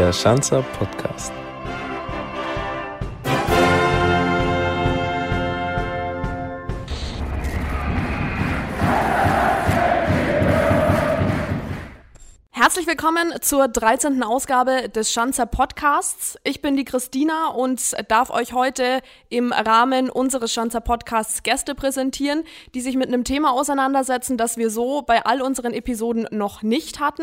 der Schanzer Podcast. Willkommen zur 13. Ausgabe des Schanzer Podcasts. Ich bin die Christina und darf euch heute im Rahmen unseres Schanzer Podcasts Gäste präsentieren, die sich mit einem Thema auseinandersetzen, das wir so bei all unseren Episoden noch nicht hatten.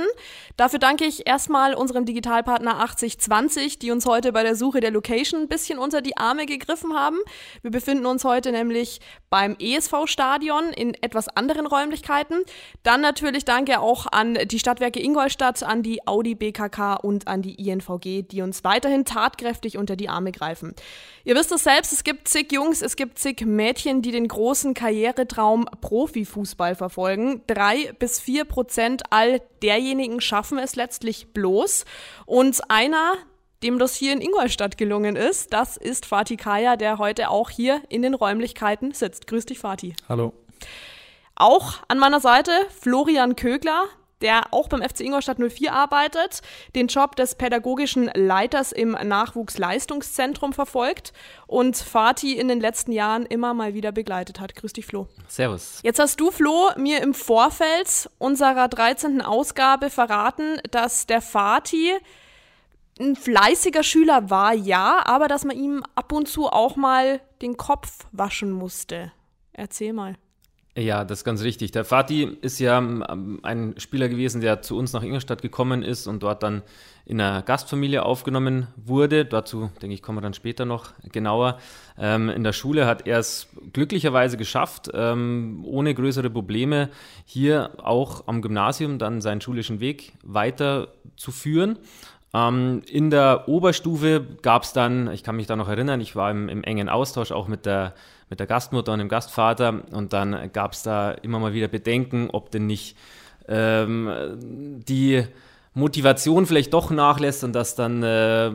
Dafür danke ich erstmal unserem Digitalpartner 8020, die uns heute bei der Suche der Location ein bisschen unter die Arme gegriffen haben. Wir befinden uns heute nämlich beim ESV-Stadion in etwas anderen Räumlichkeiten. Dann natürlich danke auch an die Stadtwerke Ingolstadt an die Audi BKK und an die INVG, die uns weiterhin tatkräftig unter die Arme greifen. Ihr wisst es selbst, es gibt zig Jungs, es gibt zig Mädchen, die den großen Karrieretraum Profifußball verfolgen. Drei bis vier Prozent all derjenigen schaffen es letztlich bloß. Und einer, dem das hier in Ingolstadt gelungen ist, das ist Fatih Kaya, der heute auch hier in den Räumlichkeiten sitzt. Grüß dich, Fatih. Hallo. Auch an meiner Seite Florian Kögler, der auch beim FC Ingolstadt 04 arbeitet, den Job des pädagogischen Leiters im Nachwuchsleistungszentrum verfolgt und Fatih in den letzten Jahren immer mal wieder begleitet hat. Grüß dich, Flo. Servus. Jetzt hast du, Flo, mir im Vorfeld unserer 13. Ausgabe verraten, dass der Fatih ein fleißiger Schüler war, ja, aber dass man ihm ab und zu auch mal den Kopf waschen musste. Erzähl mal. Ja, das ist ganz richtig. Der Fatih ist ja ähm, ein Spieler gewesen, der zu uns nach Ingolstadt gekommen ist und dort dann in einer Gastfamilie aufgenommen wurde. Dazu, denke ich, kommen wir dann später noch genauer. Ähm, in der Schule hat er es glücklicherweise geschafft, ähm, ohne größere Probleme hier auch am Gymnasium dann seinen schulischen Weg weiterzuführen. Ähm, in der Oberstufe gab es dann, ich kann mich da noch erinnern, ich war im, im engen Austausch auch mit der mit der Gastmutter und dem Gastvater und dann gab es da immer mal wieder Bedenken, ob denn nicht ähm, die Motivation vielleicht doch nachlässt und dass dann äh,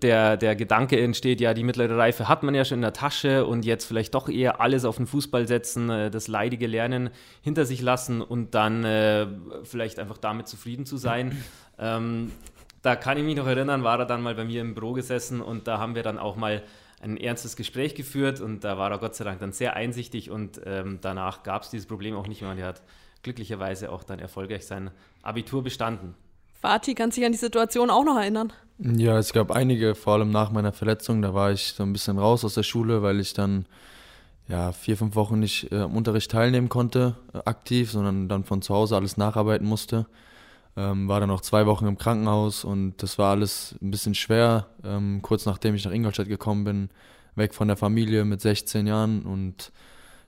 der, der Gedanke entsteht, ja, die mittlere Reife hat man ja schon in der Tasche und jetzt vielleicht doch eher alles auf den Fußball setzen, äh, das leidige Lernen hinter sich lassen und dann äh, vielleicht einfach damit zufrieden zu sein. Ähm, da kann ich mich noch erinnern, war er dann mal bei mir im Büro gesessen und da haben wir dann auch mal ein ernstes Gespräch geführt und da war er Gott sei Dank dann sehr einsichtig und ähm, danach gab es dieses Problem auch nicht mehr und er hat glücklicherweise auch dann erfolgreich sein Abitur bestanden. Fatih, kannst du dich an die Situation auch noch erinnern? Ja, es gab einige, vor allem nach meiner Verletzung, da war ich so ein bisschen raus aus der Schule, weil ich dann ja, vier, fünf Wochen nicht äh, am Unterricht teilnehmen konnte, äh, aktiv, sondern dann von zu Hause alles nacharbeiten musste. Ähm, war dann noch zwei Wochen im Krankenhaus und das war alles ein bisschen schwer. Ähm, kurz nachdem ich nach Ingolstadt gekommen bin, weg von der Familie mit 16 Jahren und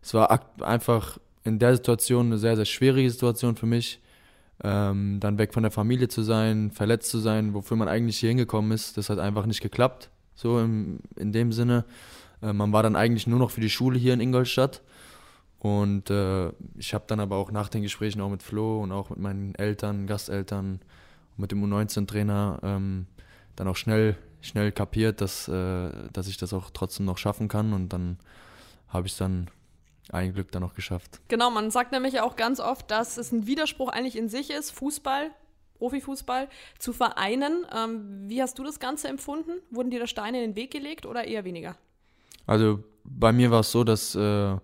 es war einfach in der Situation eine sehr, sehr schwierige Situation für mich. Ähm, dann weg von der Familie zu sein, verletzt zu sein, wofür man eigentlich hier hingekommen ist, das hat einfach nicht geklappt, so im, in dem Sinne. Äh, man war dann eigentlich nur noch für die Schule hier in Ingolstadt und äh, ich habe dann aber auch nach den Gesprächen auch mit Flo und auch mit meinen Eltern, Gasteltern und mit dem U19-Trainer ähm, dann auch schnell, schnell kapiert, dass, äh, dass ich das auch trotzdem noch schaffen kann. Und dann habe ich es dann ein Glück dann noch geschafft. Genau, man sagt nämlich auch ganz oft, dass es ein Widerspruch eigentlich in sich ist, Fußball, Profifußball zu vereinen. Ähm, wie hast du das Ganze empfunden? Wurden dir da Steine in den Weg gelegt oder eher weniger? Also bei mir war es so, dass äh,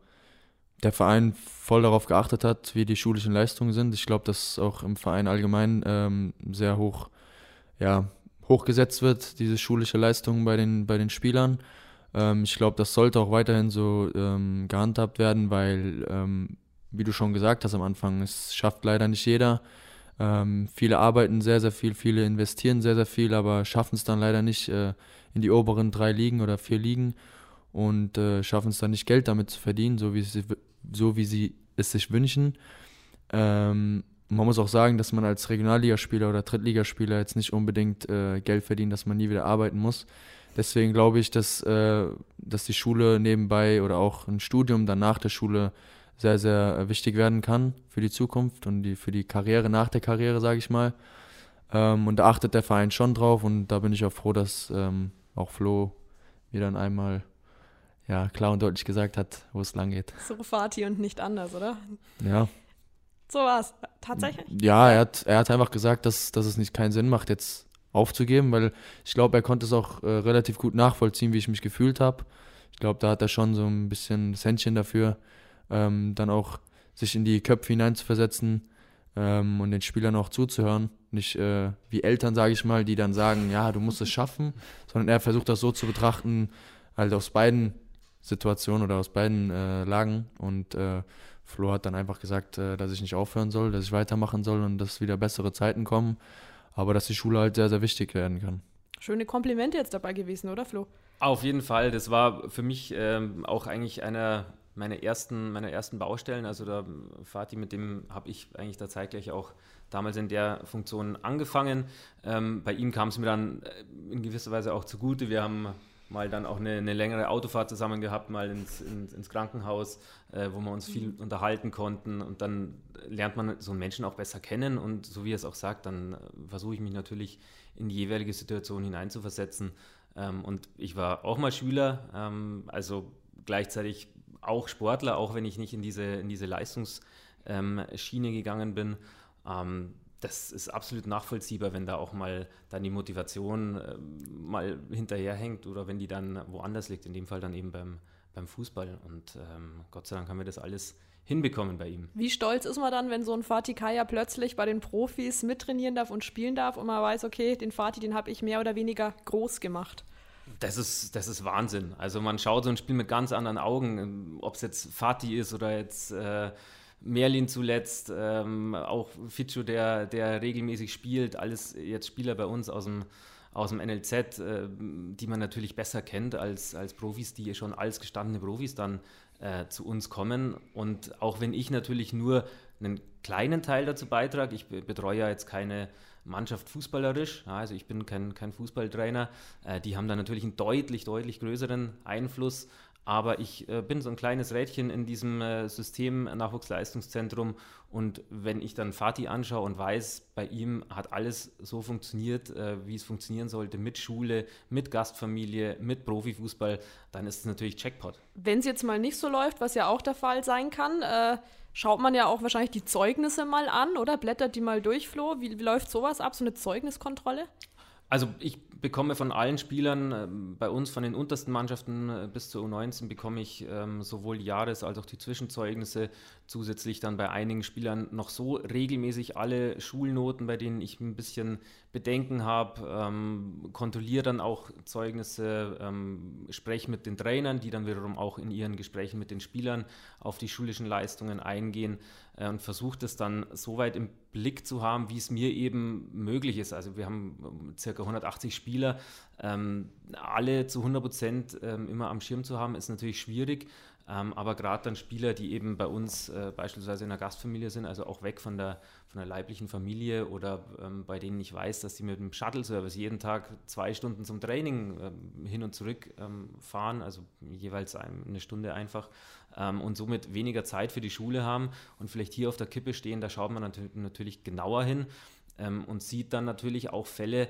der Verein voll darauf geachtet hat, wie die schulischen Leistungen sind. Ich glaube, dass auch im Verein allgemein ähm, sehr hoch, ja, hochgesetzt wird, diese schulische Leistung bei den, bei den Spielern. Ähm, ich glaube, das sollte auch weiterhin so ähm, gehandhabt werden, weil, ähm, wie du schon gesagt hast am Anfang, es schafft leider nicht jeder. Ähm, viele arbeiten sehr, sehr viel, viele investieren sehr, sehr viel, aber schaffen es dann leider nicht äh, in die oberen drei Ligen oder vier Ligen und äh, schaffen es dann nicht Geld damit zu verdienen, so wie sie so, wie sie es sich wünschen. Ähm, man muss auch sagen, dass man als Regionalligaspieler oder Drittligaspieler jetzt nicht unbedingt äh, Geld verdient, dass man nie wieder arbeiten muss. Deswegen glaube ich, dass, äh, dass die Schule nebenbei oder auch ein Studium dann nach der Schule sehr, sehr wichtig werden kann für die Zukunft und die, für die Karriere nach der Karriere, sage ich mal. Ähm, und da achtet der Verein schon drauf und da bin ich auch froh, dass ähm, auch Flo dann einmal ja, klar und deutlich gesagt hat, wo es lang geht. So Fatih und nicht anders, oder? Ja. So war es. Tatsächlich? Ja, er hat, er hat einfach gesagt, dass, dass es nicht keinen Sinn macht, jetzt aufzugeben, weil ich glaube, er konnte es auch äh, relativ gut nachvollziehen, wie ich mich gefühlt habe. Ich glaube, da hat er schon so ein bisschen das Händchen dafür, ähm, dann auch sich in die Köpfe hineinzuversetzen ähm, und den Spielern auch zuzuhören. Nicht äh, wie Eltern, sage ich mal, die dann sagen, ja, du musst es schaffen, sondern er versucht das so zu betrachten, halt aus beiden Situationen oder aus beiden äh, Lagen. Und äh, Flo hat dann einfach gesagt, äh, dass ich nicht aufhören soll, dass ich weitermachen soll und dass wieder bessere Zeiten kommen. Aber dass die Schule halt sehr, sehr wichtig werden kann. Schöne Komplimente jetzt dabei gewesen, oder Flo? Auf jeden Fall. Das war für mich ähm, auch eigentlich einer meiner ersten, meiner ersten Baustellen. Also da Fatih, mit dem habe ich eigentlich da zeitgleich auch damals in der Funktion angefangen. Ähm, bei ihm kam es mir dann äh, in gewisser Weise auch zugute. Wir haben mal dann auch eine, eine längere Autofahrt zusammen gehabt, mal ins, ins, ins Krankenhaus, äh, wo wir uns viel mhm. unterhalten konnten. Und dann lernt man so einen Menschen auch besser kennen. Und so wie er es auch sagt, dann äh, versuche ich mich natürlich in die jeweilige Situation hineinzuversetzen. Ähm, und ich war auch mal Schüler, ähm, also gleichzeitig auch Sportler, auch wenn ich nicht in diese, in diese Leistungsschiene ähm, gegangen bin. Ähm, das ist absolut nachvollziehbar, wenn da auch mal dann die Motivation äh, mal hinterherhängt oder wenn die dann woanders liegt, in dem Fall dann eben beim, beim Fußball. Und ähm, Gott sei Dank haben wir das alles hinbekommen bei ihm. Wie stolz ist man dann, wenn so ein Fatih Kaya plötzlich bei den Profis mittrainieren darf und spielen darf und man weiß, okay, den Fatih, den habe ich mehr oder weniger groß gemacht? Das ist, das ist Wahnsinn. Also man schaut so ein Spiel mit ganz anderen Augen, ob es jetzt Fatih ist oder jetzt äh, Merlin zuletzt, ähm, auch Fitschu, der, der regelmäßig spielt, alles jetzt Spieler bei uns aus dem, aus dem NLZ, äh, die man natürlich besser kennt als, als Profis, die schon als gestandene Profis dann äh, zu uns kommen. Und auch wenn ich natürlich nur einen kleinen Teil dazu beitrage, ich betreue ja jetzt keine Mannschaft fußballerisch, also ich bin kein, kein Fußballtrainer, äh, die haben da natürlich einen deutlich, deutlich größeren Einfluss aber ich äh, bin so ein kleines Rädchen in diesem äh, System Nachwuchsleistungszentrum und wenn ich dann Fatih anschaue und weiß, bei ihm hat alles so funktioniert, äh, wie es funktionieren sollte, mit Schule, mit Gastfamilie, mit Profifußball, dann ist es natürlich Checkpot. Wenn es jetzt mal nicht so läuft, was ja auch der Fall sein kann, äh, schaut man ja auch wahrscheinlich die Zeugnisse mal an, oder? Blättert die mal durch, Flo? Wie, wie läuft sowas ab, so eine Zeugniskontrolle? Also ich bekomme von allen Spielern äh, bei uns, von den untersten Mannschaften äh, bis zur U19, bekomme ich ähm, sowohl Jahres- als auch die Zwischenzeugnisse, zusätzlich dann bei einigen Spielern noch so regelmäßig alle Schulnoten, bei denen ich ein bisschen Bedenken habe, ähm, kontrolliere dann auch Zeugnisse, ähm, spreche mit den Trainern, die dann wiederum auch in ihren Gesprächen mit den Spielern auf die schulischen Leistungen eingehen äh, und versuche das dann so weit im Blick zu haben, wie es mir eben möglich ist. Also wir haben äh, circa 180 Spieler, ähm, alle zu 100 Prozent ähm, immer am Schirm zu haben, ist natürlich schwierig. Ähm, aber gerade dann Spieler, die eben bei uns äh, beispielsweise in der Gastfamilie sind, also auch weg von der, von der leiblichen Familie oder ähm, bei denen ich weiß, dass die mit dem Shuttle-Service jeden Tag zwei Stunden zum Training ähm, hin und zurück ähm, fahren, also jeweils eine Stunde einfach ähm, und somit weniger Zeit für die Schule haben und vielleicht hier auf der Kippe stehen, da schaut man natürlich genauer hin ähm, und sieht dann natürlich auch Fälle,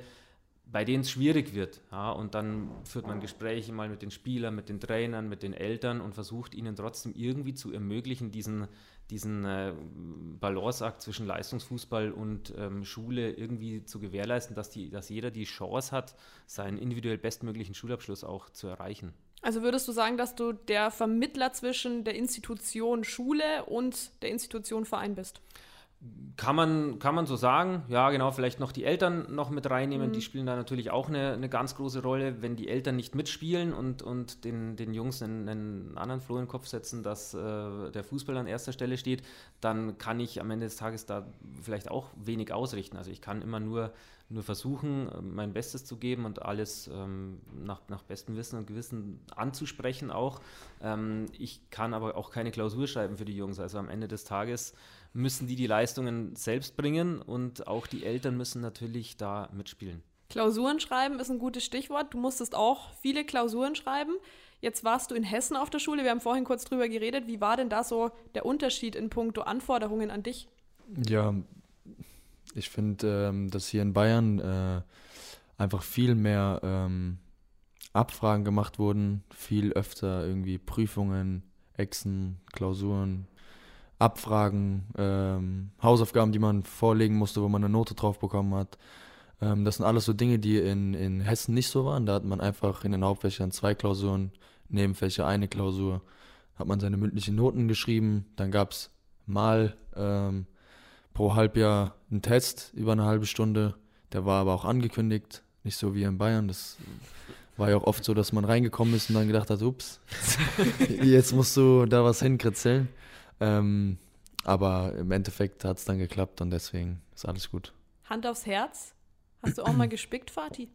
bei denen es schwierig wird. Ja, und dann führt man Gespräche mal mit den Spielern, mit den Trainern, mit den Eltern und versucht ihnen trotzdem irgendwie zu ermöglichen, diesen, diesen äh, Balanceakt zwischen Leistungsfußball und ähm, Schule irgendwie zu gewährleisten, dass, die, dass jeder die Chance hat, seinen individuell bestmöglichen Schulabschluss auch zu erreichen. Also würdest du sagen, dass du der Vermittler zwischen der Institution Schule und der Institution Verein bist? Kann man, kann man so sagen. Ja, genau, vielleicht noch die Eltern noch mit reinnehmen. Mhm. Die spielen da natürlich auch eine, eine ganz große Rolle. Wenn die Eltern nicht mitspielen und, und den, den Jungs einen, einen anderen Floh in den Kopf setzen, dass äh, der Fußball an erster Stelle steht, dann kann ich am Ende des Tages da vielleicht auch wenig ausrichten. Also ich kann immer nur, nur versuchen, mein Bestes zu geben und alles ähm, nach, nach bestem Wissen und Gewissen anzusprechen auch. Ähm, ich kann aber auch keine Klausur schreiben für die Jungs. Also am Ende des Tages müssen die die Leistungen selbst bringen und auch die Eltern müssen natürlich da mitspielen. Klausuren schreiben ist ein gutes Stichwort. Du musstest auch viele Klausuren schreiben. Jetzt warst du in Hessen auf der Schule. Wir haben vorhin kurz drüber geredet. Wie war denn da so der Unterschied in puncto Anforderungen an dich? Ja, ich finde, ähm, dass hier in Bayern äh, einfach viel mehr ähm, Abfragen gemacht wurden, viel öfter irgendwie Prüfungen, Exen, Klausuren, Abfragen, ähm, Hausaufgaben, die man vorlegen musste, wo man eine Note drauf bekommen hat. Ähm, das sind alles so Dinge, die in, in Hessen nicht so waren. Da hat man einfach in den Hauptfächern zwei Klausuren, Nebenfächer eine Klausur. Hat man seine mündlichen Noten geschrieben. Dann gab es mal ähm, pro Halbjahr einen Test über eine halbe Stunde. Der war aber auch angekündigt. Nicht so wie in Bayern. Das war ja auch oft so, dass man reingekommen ist und dann gedacht hat, ups, jetzt musst du da was hinkritzeln. Ähm, aber im Endeffekt hat es dann geklappt und deswegen ist alles gut. Hand aufs Herz. Hast du auch mal gespickt, Fatih?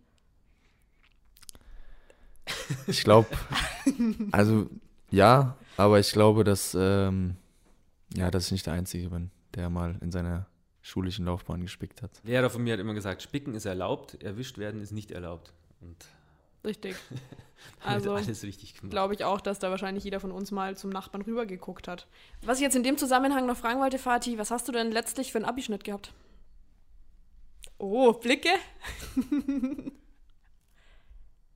Ich glaube, also ja, aber ich glaube, dass, ähm, ja, dass ich nicht der Einzige bin, der mal in seiner schulischen Laufbahn gespickt hat. Lehrer von mir hat immer gesagt, spicken ist erlaubt, erwischt werden ist nicht erlaubt. Und Richtig. also alles richtig gemacht. Glaube ich auch, dass da wahrscheinlich jeder von uns mal zum Nachbarn rübergeguckt hat. Was ich jetzt in dem Zusammenhang noch fragen wollte, Fatih, was hast du denn letztlich für einen Abischnitt gehabt? Oh, Blicke?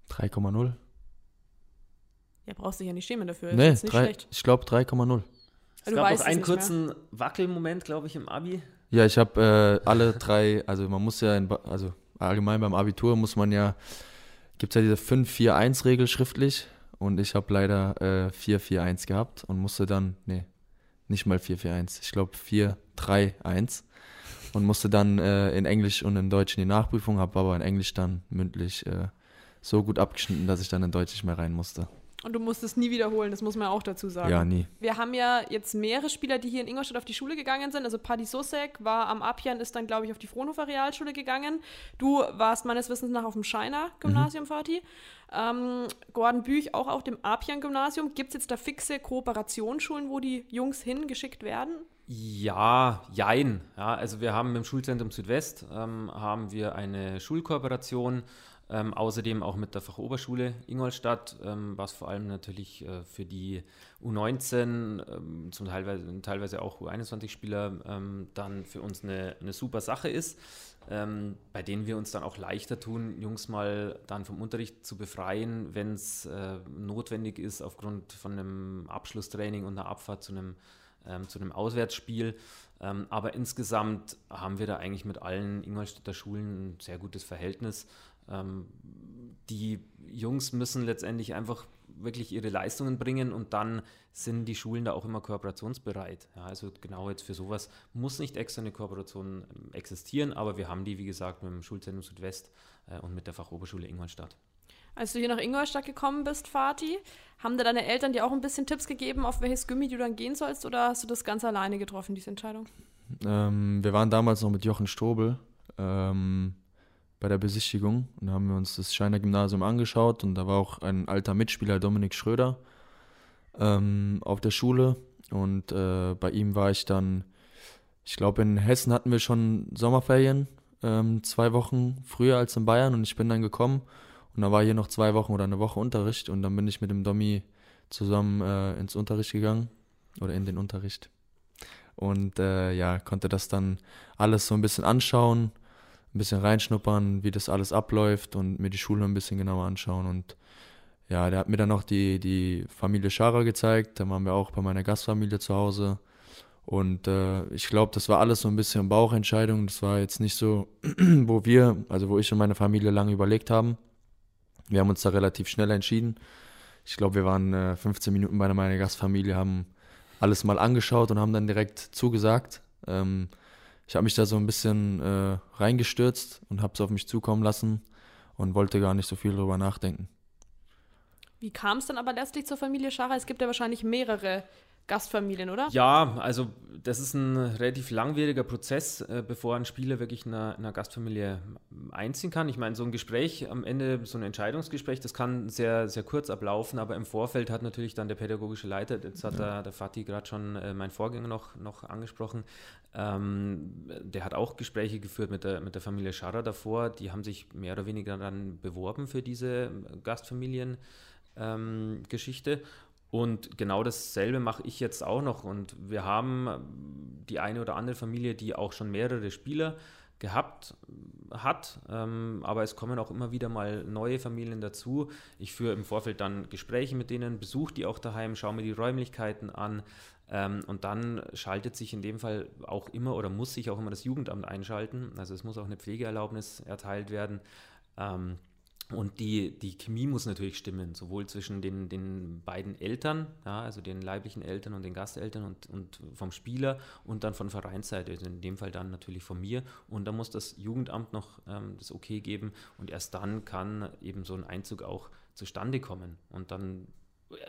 3,0. Ja, brauchst du dich ja nicht schämen dafür. Nee, ist nicht 3, schlecht. ich glaube 3,0 Es gab noch einen kurzen mehr. Wackelmoment, glaube ich, im Abi. Ja, ich habe äh, alle drei, also man muss ja, in, also allgemein beim Abitur muss man ja, gibt es ja diese 5-4-1-Regel schriftlich und ich habe leider äh, 4-4-1 gehabt und musste dann, nee, nicht mal 4-4-1, ich glaube 4-3-1 und musste dann äh, in Englisch und in Deutsch in die Nachprüfung, habe aber in Englisch dann mündlich äh, so gut abgeschnitten, dass ich dann in Deutsch nicht mehr rein musste. Und du musst es nie wiederholen, das muss man auch dazu sagen. Ja, nie. Wir haben ja jetzt mehrere Spieler, die hier in Ingolstadt auf die Schule gegangen sind. Also Paddy Sosek war am Apian, ist dann, glaube ich, auf die Fraunhofer Realschule gegangen. Du warst meines Wissens nach auf dem Scheiner Gymnasium, mhm. Fatih. Ähm, Gordon Büch auch auf dem Apian Gymnasium. Gibt es jetzt da fixe Kooperationsschulen, wo die Jungs hingeschickt werden? Ja, jein. Ja, also wir haben im Schulzentrum Südwest ähm, haben wir eine Schulkooperation ähm, außerdem auch mit der Fachoberschule Ingolstadt, ähm, was vor allem natürlich äh, für die U19, ähm, zum teilweise, teilweise auch U21-Spieler, ähm, dann für uns eine, eine super Sache ist, ähm, bei denen wir uns dann auch leichter tun, Jungs mal dann vom Unterricht zu befreien, wenn es äh, notwendig ist, aufgrund von einem Abschlusstraining und einer Abfahrt zu einem, ähm, zu einem Auswärtsspiel. aber insgesamt haben wir da eigentlich mit allen Ingolstädter Schulen ein sehr gutes Verhältnis. Ähm, die Jungs müssen letztendlich einfach wirklich ihre Leistungen bringen und dann sind die Schulen da auch immer kooperationsbereit. Ja, also genau jetzt für sowas muss nicht extra eine Kooperation ähm, existieren, aber wir haben die, wie gesagt, mit dem Schulzentrum Südwest äh, und mit der Fachoberschule Ingolstadt. Als du hier nach Ingolstadt gekommen bist, Fatih, haben da deine Eltern dir auch ein bisschen Tipps gegeben, auf welches Gummi du dann gehen sollst, oder hast du das ganz alleine getroffen, diese Entscheidung? Ähm, wir waren damals noch mit Jochen Strobel. Ähm, bei der Besichtigung. Und haben wir uns das Scheiner Gymnasium angeschaut und da war auch ein alter Mitspieler, Dominik Schröder, ähm, auf der Schule. Und äh, bei ihm war ich dann, ich glaube in Hessen hatten wir schon Sommerferien, ähm, zwei Wochen früher als in Bayern. Und ich bin dann gekommen und da war hier noch zwei Wochen oder eine Woche Unterricht. Und dann bin ich mit dem Domi zusammen äh, ins Unterricht gegangen oder in den Unterricht. Und äh, ja, konnte das dann alles so ein bisschen anschauen ein bisschen reinschnuppern, wie das alles abläuft und mir die Schule ein bisschen genauer anschauen. Und ja, der hat mir dann noch die, die Familie Schara gezeigt. Da waren wir auch bei meiner Gastfamilie zu Hause. Und äh, ich glaube, das war alles so ein bisschen Bauchentscheidung. Das war jetzt nicht so, wo wir, also wo ich und meine Familie lange überlegt haben. Wir haben uns da relativ schnell entschieden. Ich glaube, wir waren äh, 15 Minuten bei meiner Gastfamilie, haben alles mal angeschaut und haben dann direkt zugesagt. Ähm, ich habe mich da so ein bisschen äh, reingestürzt und habe es auf mich zukommen lassen und wollte gar nicht so viel drüber nachdenken. Wie kam es dann aber letztlich zur Familie Schara? Es gibt ja wahrscheinlich mehrere Gastfamilien, oder? Ja, also das ist ein relativ langwieriger Prozess, äh, bevor ein Spieler wirklich in einer, in einer, Gastfamilie einziehen kann. Ich meine, so ein Gespräch am Ende, so ein Entscheidungsgespräch, das kann sehr, sehr kurz ablaufen, aber im Vorfeld hat natürlich dann der pädagogische Leiter, jetzt hat ja. der, der Fatih gerade schon äh, mein Vorgänger noch, noch angesprochen, ähm, der hat auch Gespräche geführt mit der, mit der Familie Scharrer davor. Die haben sich mehr oder weniger dann beworben für diese Gastfamilien-Geschichte. Ähm, und genau dasselbe mache ich jetzt auch noch. Und wir haben die eine oder andere Familie, die auch schon mehrere Spieler gehabt hat. Ähm, aber es kommen auch immer wieder mal neue Familien dazu. Ich führe im Vorfeld dann Gespräche mit denen, besuche die auch daheim, schaue mir die Räumlichkeiten an. Ähm, und dann schaltet sich in dem Fall auch immer oder muss sich auch immer das Jugendamt einschalten. Also es muss auch eine Pflegeerlaubnis erteilt werden. Ähm, und die, die Chemie muss natürlich stimmen, sowohl zwischen den, den beiden Eltern, ja, also den leiblichen Eltern und den Gasteltern und, und vom Spieler und dann von Vereinsseite, also in dem Fall dann natürlich von mir. Und da muss das Jugendamt noch ähm, das Okay geben und erst dann kann eben so ein Einzug auch zustande kommen. Und dann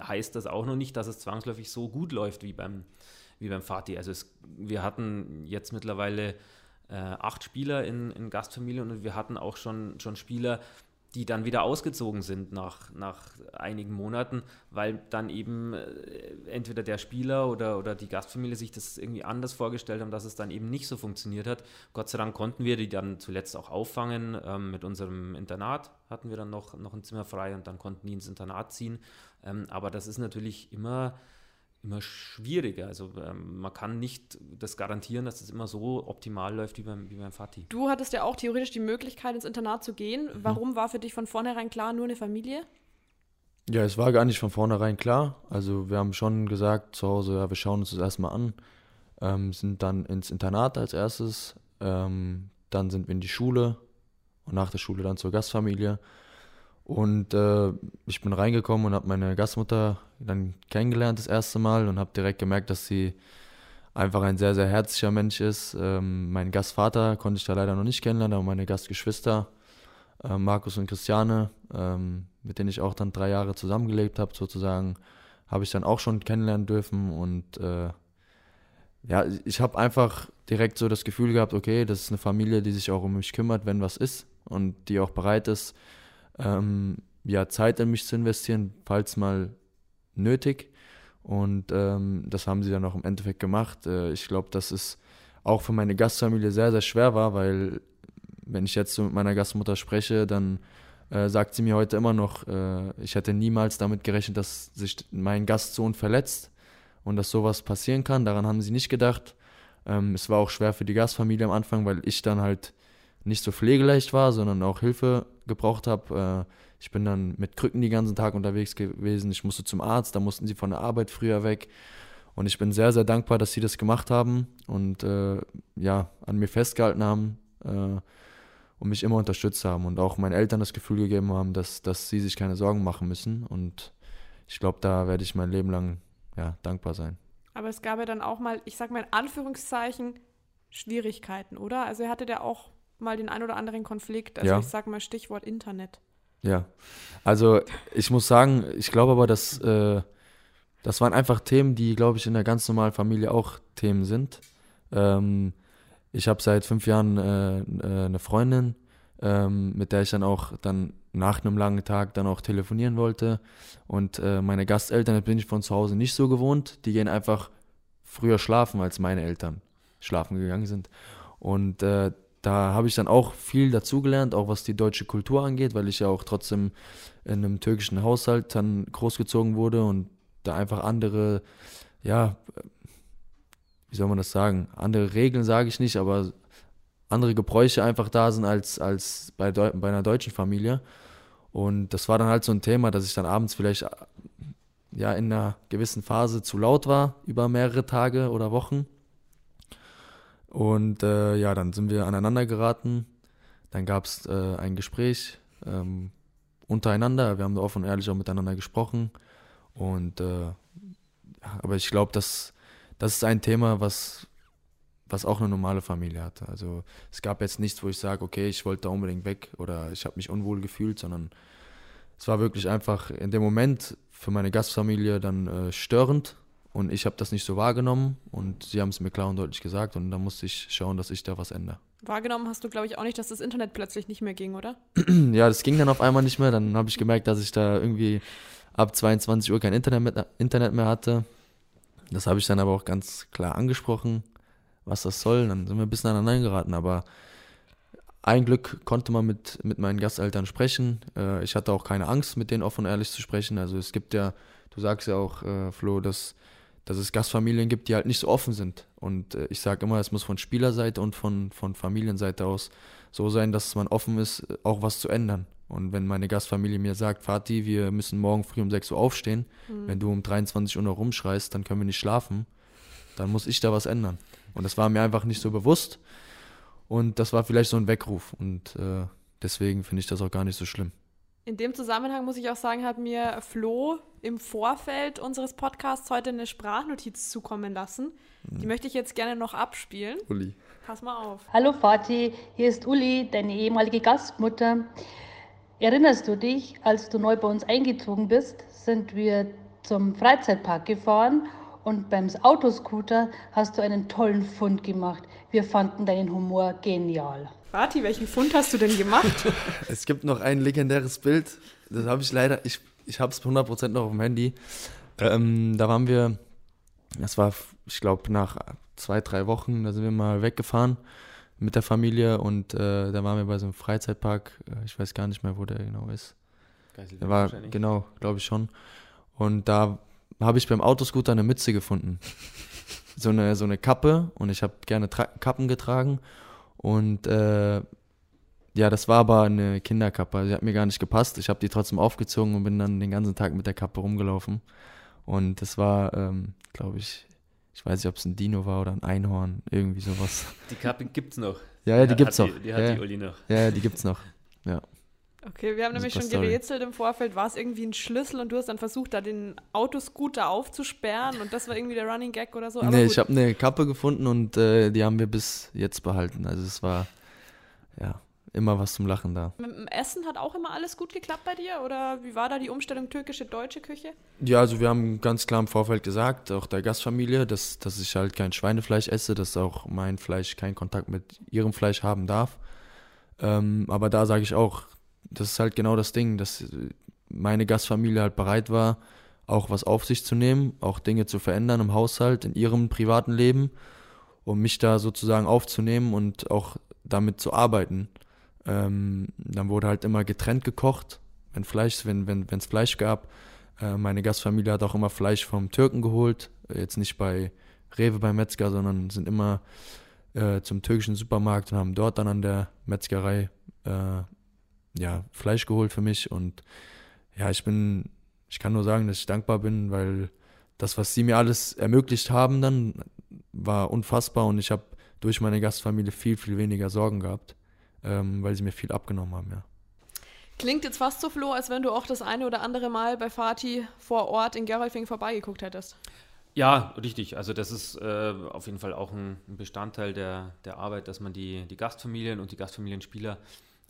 heißt das auch noch nicht, dass es zwangsläufig so gut läuft wie beim, wie beim Fatih. Also es, wir hatten jetzt mittlerweile äh, acht Spieler in, in Gastfamilien und wir hatten auch schon, schon Spieler, die dann wieder ausgezogen sind nach, nach einigen Monaten, weil dann eben äh, entweder der Spieler oder, oder die Gastfamilie sich das irgendwie anders vorgestellt haben, dass es dann eben nicht so funktioniert hat. Gott sei Dank konnten wir die dann zuletzt auch auffangen. Ähm, mit unserem Internat hatten wir dann noch, noch ein Zimmer frei und dann konnten die ins Internat ziehen. Ähm, aber das ist natürlich immer immer schwieriger. Also ähm, man kann nicht das garantieren, dass es immer so optimal läuft wie beim, wie beim Fatih. Du hattest ja auch theoretisch die Möglichkeit, ins Internat zu gehen. Mhm. Warum war für dich von vornherein klar, nur eine Familie? Ja, es war gar nicht von vornherein klar. Also wir haben schon gesagt zu Hause, ja, wir schauen uns das erstmal an, ähm, sind dann ins Internat als erstes, ähm, dann sind wir in die Schule und nach der Schule dann zur Gastfamilie. Und äh, ich bin reingekommen und habe meine Gastmutter dann kennengelernt das erste Mal und habe direkt gemerkt, dass sie einfach ein sehr, sehr herzlicher Mensch ist. Ähm, meinen Gastvater konnte ich da leider noch nicht kennenlernen, aber meine Gastgeschwister, äh, Markus und Christiane, ähm, mit denen ich auch dann drei Jahre zusammengelebt habe, sozusagen, habe ich dann auch schon kennenlernen dürfen. Und äh, ja, ich habe einfach direkt so das Gefühl gehabt, okay, das ist eine Familie, die sich auch um mich kümmert, wenn was ist und die auch bereit ist, ähm, ja, Zeit in mich zu investieren, falls mal nötig. Und ähm, das haben sie dann auch im Endeffekt gemacht. Äh, ich glaube, dass es auch für meine Gastfamilie sehr, sehr schwer war, weil wenn ich jetzt so mit meiner Gastmutter spreche, dann äh, sagt sie mir heute immer noch, äh, ich hätte niemals damit gerechnet, dass sich mein Gastsohn verletzt und dass sowas passieren kann. Daran haben sie nicht gedacht. Ähm, es war auch schwer für die Gastfamilie am Anfang, weil ich dann halt nicht so pflegeleicht war, sondern auch Hilfe gebraucht habe. Äh, ich bin dann mit Krücken die ganzen Tag unterwegs gewesen. Ich musste zum Arzt, da mussten sie von der Arbeit früher weg. Und ich bin sehr, sehr dankbar, dass sie das gemacht haben und äh, ja, an mir festgehalten haben äh, und mich immer unterstützt haben und auch meinen Eltern das Gefühl gegeben haben, dass, dass sie sich keine Sorgen machen müssen. Und ich glaube, da werde ich mein Leben lang ja, dankbar sein. Aber es gab ja dann auch mal, ich sage mal in Anführungszeichen, Schwierigkeiten, oder? Also ihr hattet ja auch mal den ein oder anderen Konflikt. Also ja. ich sage mal Stichwort Internet. Ja, also ich muss sagen, ich glaube aber, dass äh, das waren einfach Themen, die, glaube ich, in der ganz normalen Familie auch Themen sind. Ähm, ich habe seit fünf Jahren äh, äh, eine Freundin, ähm, mit der ich dann auch dann nach einem langen Tag dann auch telefonieren wollte. Und äh, meine Gasteltern bin ich von zu Hause nicht so gewohnt. Die gehen einfach früher schlafen, als meine Eltern schlafen gegangen sind. Und äh, da habe ich dann auch viel dazugelernt, auch was die deutsche Kultur angeht, weil ich ja auch trotzdem in einem türkischen Haushalt dann großgezogen wurde und da einfach andere, ja, wie soll man das sagen, andere Regeln sage ich nicht, aber andere Gebräuche einfach da sind als, als bei, Deu bei einer deutschen Familie. Und das war dann halt so ein Thema, dass ich dann abends vielleicht ja in einer gewissen Phase zu laut war über mehrere Tage oder Wochen und äh, ja, dann sind wir aneinander geraten. Dann gab es äh, ein Gespräch ähm, untereinander. Wir haben da offen und ehrlich auch miteinander gesprochen. Und äh, aber ich glaube, dass das ist ein Thema, was, was auch eine normale Familie hatte. Also es gab jetzt nichts, wo ich sage, okay, ich wollte da unbedingt weg oder ich habe mich unwohl gefühlt, sondern es war wirklich einfach in dem Moment für meine Gastfamilie dann äh, störend und ich habe das nicht so wahrgenommen und sie haben es mir klar und deutlich gesagt und dann musste ich schauen, dass ich da was ändere. Wahrgenommen hast du, glaube ich, auch nicht, dass das Internet plötzlich nicht mehr ging, oder? ja, das ging dann auf einmal nicht mehr. Dann habe ich gemerkt, dass ich da irgendwie ab 22 Uhr kein Internet mehr, Internet mehr hatte. Das habe ich dann aber auch ganz klar angesprochen, was das soll. Dann sind wir ein bisschen aneinander geraten, aber ein Glück konnte man mit, mit meinen Gasteltern sprechen. Äh, ich hatte auch keine Angst, mit denen offen und ehrlich zu sprechen. Also es gibt ja, du sagst ja auch, äh, Flo, dass dass es Gastfamilien gibt, die halt nicht so offen sind. Und äh, ich sage immer, es muss von Spielerseite und von, von Familienseite aus so sein, dass man offen ist, auch was zu ändern. Und wenn meine Gastfamilie mir sagt, Vati, wir müssen morgen früh um 6 Uhr aufstehen, mhm. wenn du um 23 Uhr noch rumschreist, dann können wir nicht schlafen, dann muss ich da was ändern. Und das war mir einfach nicht so bewusst. Und das war vielleicht so ein Weckruf. Und äh, deswegen finde ich das auch gar nicht so schlimm. In dem Zusammenhang muss ich auch sagen, hat mir Flo im Vorfeld unseres Podcasts heute eine Sprachnotiz zukommen lassen. Die hm. möchte ich jetzt gerne noch abspielen. Uli. Pass mal auf. Hallo Vati, hier ist Uli, deine ehemalige Gastmutter. Erinnerst du dich, als du neu bei uns eingezogen bist, sind wir zum Freizeitpark gefahren und beim Autoscooter hast du einen tollen Fund gemacht. Wir fanden deinen Humor genial. Vati, welchen Fund hast du denn gemacht? es gibt noch ein legendäres Bild. Das habe ich leider, ich, ich habe es 100% noch auf dem Handy. Ähm, da waren wir, das war, ich glaube, nach zwei, drei Wochen, da sind wir mal weggefahren mit der Familie und äh, da waren wir bei so einem Freizeitpark. Äh, ich weiß gar nicht mehr, wo der genau ist. Der war, genau, glaube ich schon. Und da habe ich beim Autoscooter eine Mütze gefunden. so eine, so eine Kappe und ich habe gerne Tra Kappen getragen und äh, ja, das war aber eine Kinderkappe. Die hat mir gar nicht gepasst. Ich habe die trotzdem aufgezogen und bin dann den ganzen Tag mit der Kappe rumgelaufen. Und das war, ähm, glaube ich, ich weiß nicht, ob es ein Dino war oder ein Einhorn, irgendwie sowas. Die Kappe gibt's noch. Ja, ja, die gibt's noch. Die, die hat ja, die Uli noch. Ja, ja, die gibt's noch. Ja. Okay, wir haben nämlich schon gerätselt im Vorfeld, war es irgendwie ein Schlüssel und du hast dann versucht, da den Autoscooter aufzusperren und das war irgendwie der Running Gag oder so. Aber nee, gut. ich habe eine Kappe gefunden und äh, die haben wir bis jetzt behalten. Also es war, ja, immer was zum Lachen da. Mit dem Essen hat auch immer alles gut geklappt bei dir oder wie war da die Umstellung türkische, deutsche Küche? Ja, also wir haben ganz klar im Vorfeld gesagt, auch der Gastfamilie, dass, dass ich halt kein Schweinefleisch esse, dass auch mein Fleisch keinen Kontakt mit ihrem Fleisch haben darf. Ähm, aber da sage ich auch, das ist halt genau das Ding, dass meine Gastfamilie halt bereit war, auch was auf sich zu nehmen, auch Dinge zu verändern im Haushalt, in ihrem privaten Leben, um mich da sozusagen aufzunehmen und auch damit zu arbeiten. Ähm, dann wurde halt immer getrennt gekocht, wenn Fleisch, wenn wenn es Fleisch gab. Äh, meine Gastfamilie hat auch immer Fleisch vom Türken geholt, jetzt nicht bei Rewe beim Metzger, sondern sind immer äh, zum türkischen Supermarkt und haben dort dann an der Metzgerei äh, ja, Fleisch geholt für mich und ja, ich bin, ich kann nur sagen, dass ich dankbar bin, weil das, was sie mir alles ermöglicht haben, dann war unfassbar und ich habe durch meine Gastfamilie viel, viel weniger Sorgen gehabt, ähm, weil sie mir viel abgenommen haben, ja. Klingt jetzt fast so, Flo, als wenn du auch das eine oder andere Mal bei Fatih vor Ort in Gerolfing vorbeigeguckt hättest. Ja, richtig. Also das ist äh, auf jeden Fall auch ein, ein, Bestandteil der, der Arbeit, dass man die, die Gastfamilien und die Gastfamilienspieler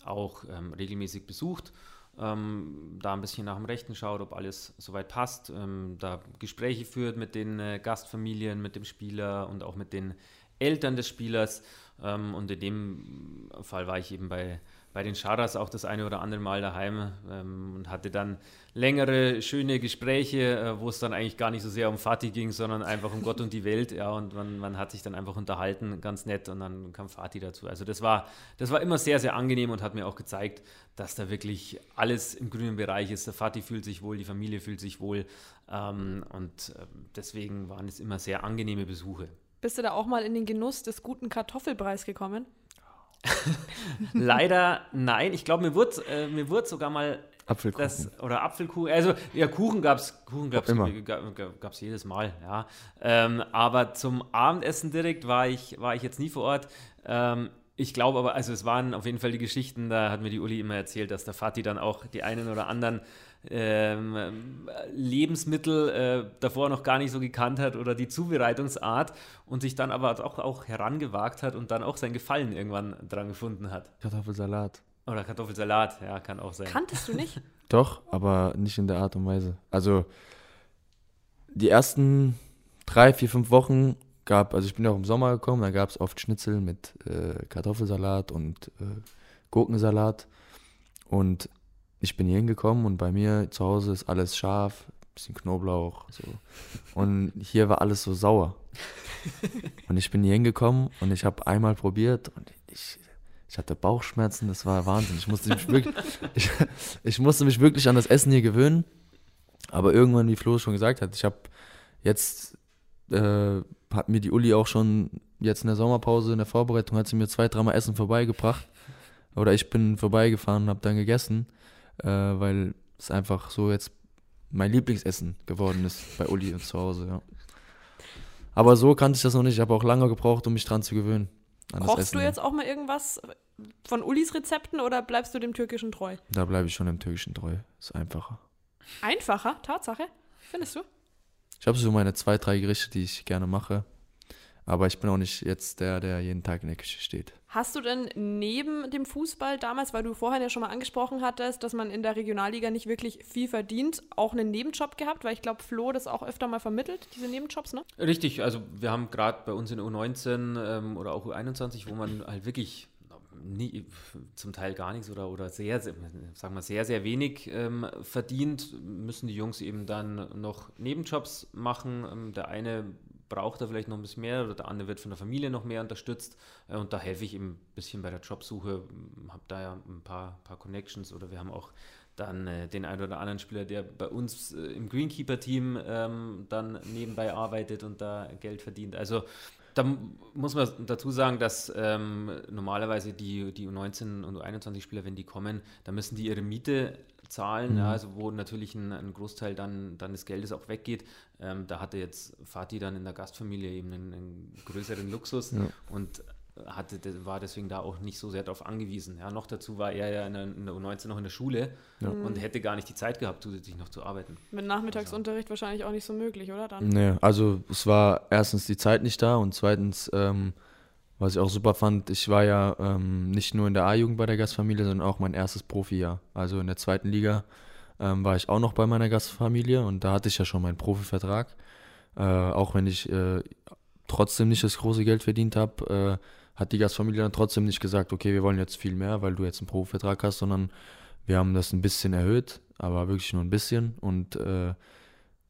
auch ähm, regelmäßig besucht, ähm, da ein bisschen nach dem Rechten schaut, ob alles soweit passt, ähm, da Gespräche führt mit den äh, Gastfamilien, mit dem Spieler und auch mit den Eltern des Spielers. Ähm, und in dem Fall war ich eben bei bei den Scharas auch das eine oder andere Mal daheim ähm, und hatte dann längere, schöne Gespräche, äh, wo es dann eigentlich gar nicht so sehr um Fatih ging, sondern einfach um Gott und die Welt. Ja, und man, man hat sich dann einfach unterhalten, ganz nett, und dann kam Fatih dazu. Also das war, das war immer sehr, sehr angenehm und hat mir auch gezeigt, dass da wirklich alles im grünen Bereich ist. Der Fatih fühlt sich wohl, die Familie fühlt sich wohl. Ähm, und äh, deswegen waren es immer sehr angenehme Besuche. Bist du da auch mal in den Genuss des guten Kartoffelpreis gekommen? Leider nein. Ich glaube, mir wurde äh, mir wurde sogar mal Apfelkuchen. Das, oder Apfelkuchen. Also ja, Kuchen gab es Kuchen gab's, Immer. gab's jedes Mal, ja. Ähm, aber zum Abendessen direkt war ich, war ich jetzt nie vor Ort. Ähm, ich glaube aber, also es waren auf jeden Fall die Geschichten, da hat mir die Uli immer erzählt, dass der Fatih dann auch die einen oder anderen ähm, Lebensmittel äh, davor noch gar nicht so gekannt hat oder die Zubereitungsart und sich dann aber auch, auch herangewagt hat und dann auch sein Gefallen irgendwann dran gefunden hat. Kartoffelsalat. Oder Kartoffelsalat, ja, kann auch sein. Kanntest du nicht? Doch, aber nicht in der Art und Weise. Also die ersten drei, vier, fünf Wochen gab, also ich bin ja auch im Sommer gekommen, da gab es oft Schnitzel mit äh, Kartoffelsalat und äh, Gurkensalat. Und ich bin hier hingekommen und bei mir zu Hause ist alles scharf, bisschen Knoblauch. So. Und hier war alles so sauer. Und ich bin hier hingekommen und ich habe einmal probiert und ich, ich hatte Bauchschmerzen, das war Wahnsinn. Ich musste mich wirklich, ich, ich musste mich wirklich an das Essen hier gewöhnen. Aber irgendwann, wie Flo schon gesagt hat, ich habe jetzt äh, hat mir die Uli auch schon jetzt in der Sommerpause, in der Vorbereitung, hat sie mir zwei, dreimal Essen vorbeigebracht. Oder ich bin vorbeigefahren und habe dann gegessen, äh, weil es einfach so jetzt mein Lieblingsessen geworden ist bei Uli und zu Hause, ja. Aber so kannte ich das noch nicht. Ich habe auch lange gebraucht, um mich dran zu gewöhnen. Kochst du jetzt auch mal irgendwas von Ulis Rezepten oder bleibst du dem Türkischen treu? Da bleibe ich schon dem Türkischen treu. Ist einfacher. Einfacher? Tatsache? Findest du? Ich habe so meine zwei, drei Gerichte, die ich gerne mache. Aber ich bin auch nicht jetzt der, der jeden Tag in der Küche steht. Hast du denn neben dem Fußball damals, weil du vorhin ja schon mal angesprochen hattest, dass man in der Regionalliga nicht wirklich viel verdient, auch einen Nebenjob gehabt? Weil ich glaube, Flo das auch öfter mal vermittelt, diese Nebenjobs, ne? Richtig, also wir haben gerade bei uns in U19 ähm, oder auch U21, wo man halt wirklich nie, zum Teil gar nichts oder, oder sehr, sehr, sagen wir sehr, sehr wenig ähm, verdient, müssen die Jungs eben dann noch Nebenjobs machen. Ähm, der eine braucht er vielleicht noch ein bisschen mehr oder der andere wird von der Familie noch mehr unterstützt. Äh, und da helfe ich ihm ein bisschen bei der Jobsuche, habe da ja ein paar, paar Connections oder wir haben auch dann äh, den einen oder anderen Spieler, der bei uns äh, im Greenkeeper-Team ähm, dann nebenbei arbeitet und da Geld verdient. Also da muss man dazu sagen, dass ähm, normalerweise die, die U19 und U21-Spieler, wenn die kommen, da müssen die ihre Miete zahlen, mhm. ja, also wo natürlich ein, ein, Großteil dann, dann des Geldes auch weggeht. Ähm, da hatte jetzt Fatih dann in der Gastfamilie eben einen, einen größeren Luxus ja. und hatte, war deswegen da auch nicht so sehr darauf angewiesen. Ja, noch dazu war er ja in der, in der U19 noch in der Schule ja. und hätte gar nicht die Zeit gehabt, zusätzlich noch zu arbeiten. Mit Nachmittagsunterricht also. wahrscheinlich auch nicht so möglich, oder? Dann? Nee, also es war erstens die Zeit nicht da und zweitens ähm, was ich auch super fand, ich war ja ähm, nicht nur in der A-Jugend bei der Gastfamilie, sondern auch mein erstes Profijahr. Also in der zweiten Liga ähm, war ich auch noch bei meiner Gastfamilie und da hatte ich ja schon meinen Profivertrag. Äh, auch wenn ich äh, trotzdem nicht das große Geld verdient habe, äh, hat die Gastfamilie dann trotzdem nicht gesagt, okay, wir wollen jetzt viel mehr, weil du jetzt einen Profivertrag hast, sondern wir haben das ein bisschen erhöht, aber wirklich nur ein bisschen und äh,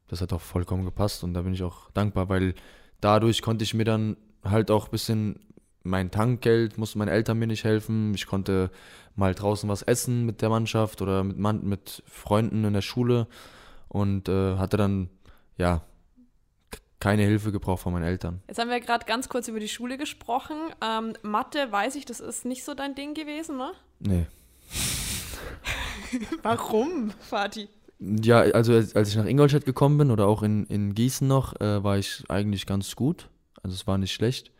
das hat auch vollkommen gepasst und da bin ich auch dankbar, weil dadurch konnte ich mir dann halt auch ein bisschen mein Tankgeld, mussten meine Eltern mir nicht helfen. Ich konnte mal draußen was essen mit der Mannschaft oder mit, Mann, mit Freunden in der Schule und äh, hatte dann, ja, keine Hilfe gebraucht von meinen Eltern. Jetzt haben wir gerade ganz kurz über die Schule gesprochen. Ähm, Mathe, weiß ich, das ist nicht so dein Ding gewesen, ne? Nee. Warum, Fatih? Ja, also als, als, ich nach Ingolstadt gekommen bin oder auch in, in Gießen noch, äh, war ich eigentlich ganz gut. Also es war nicht schlecht.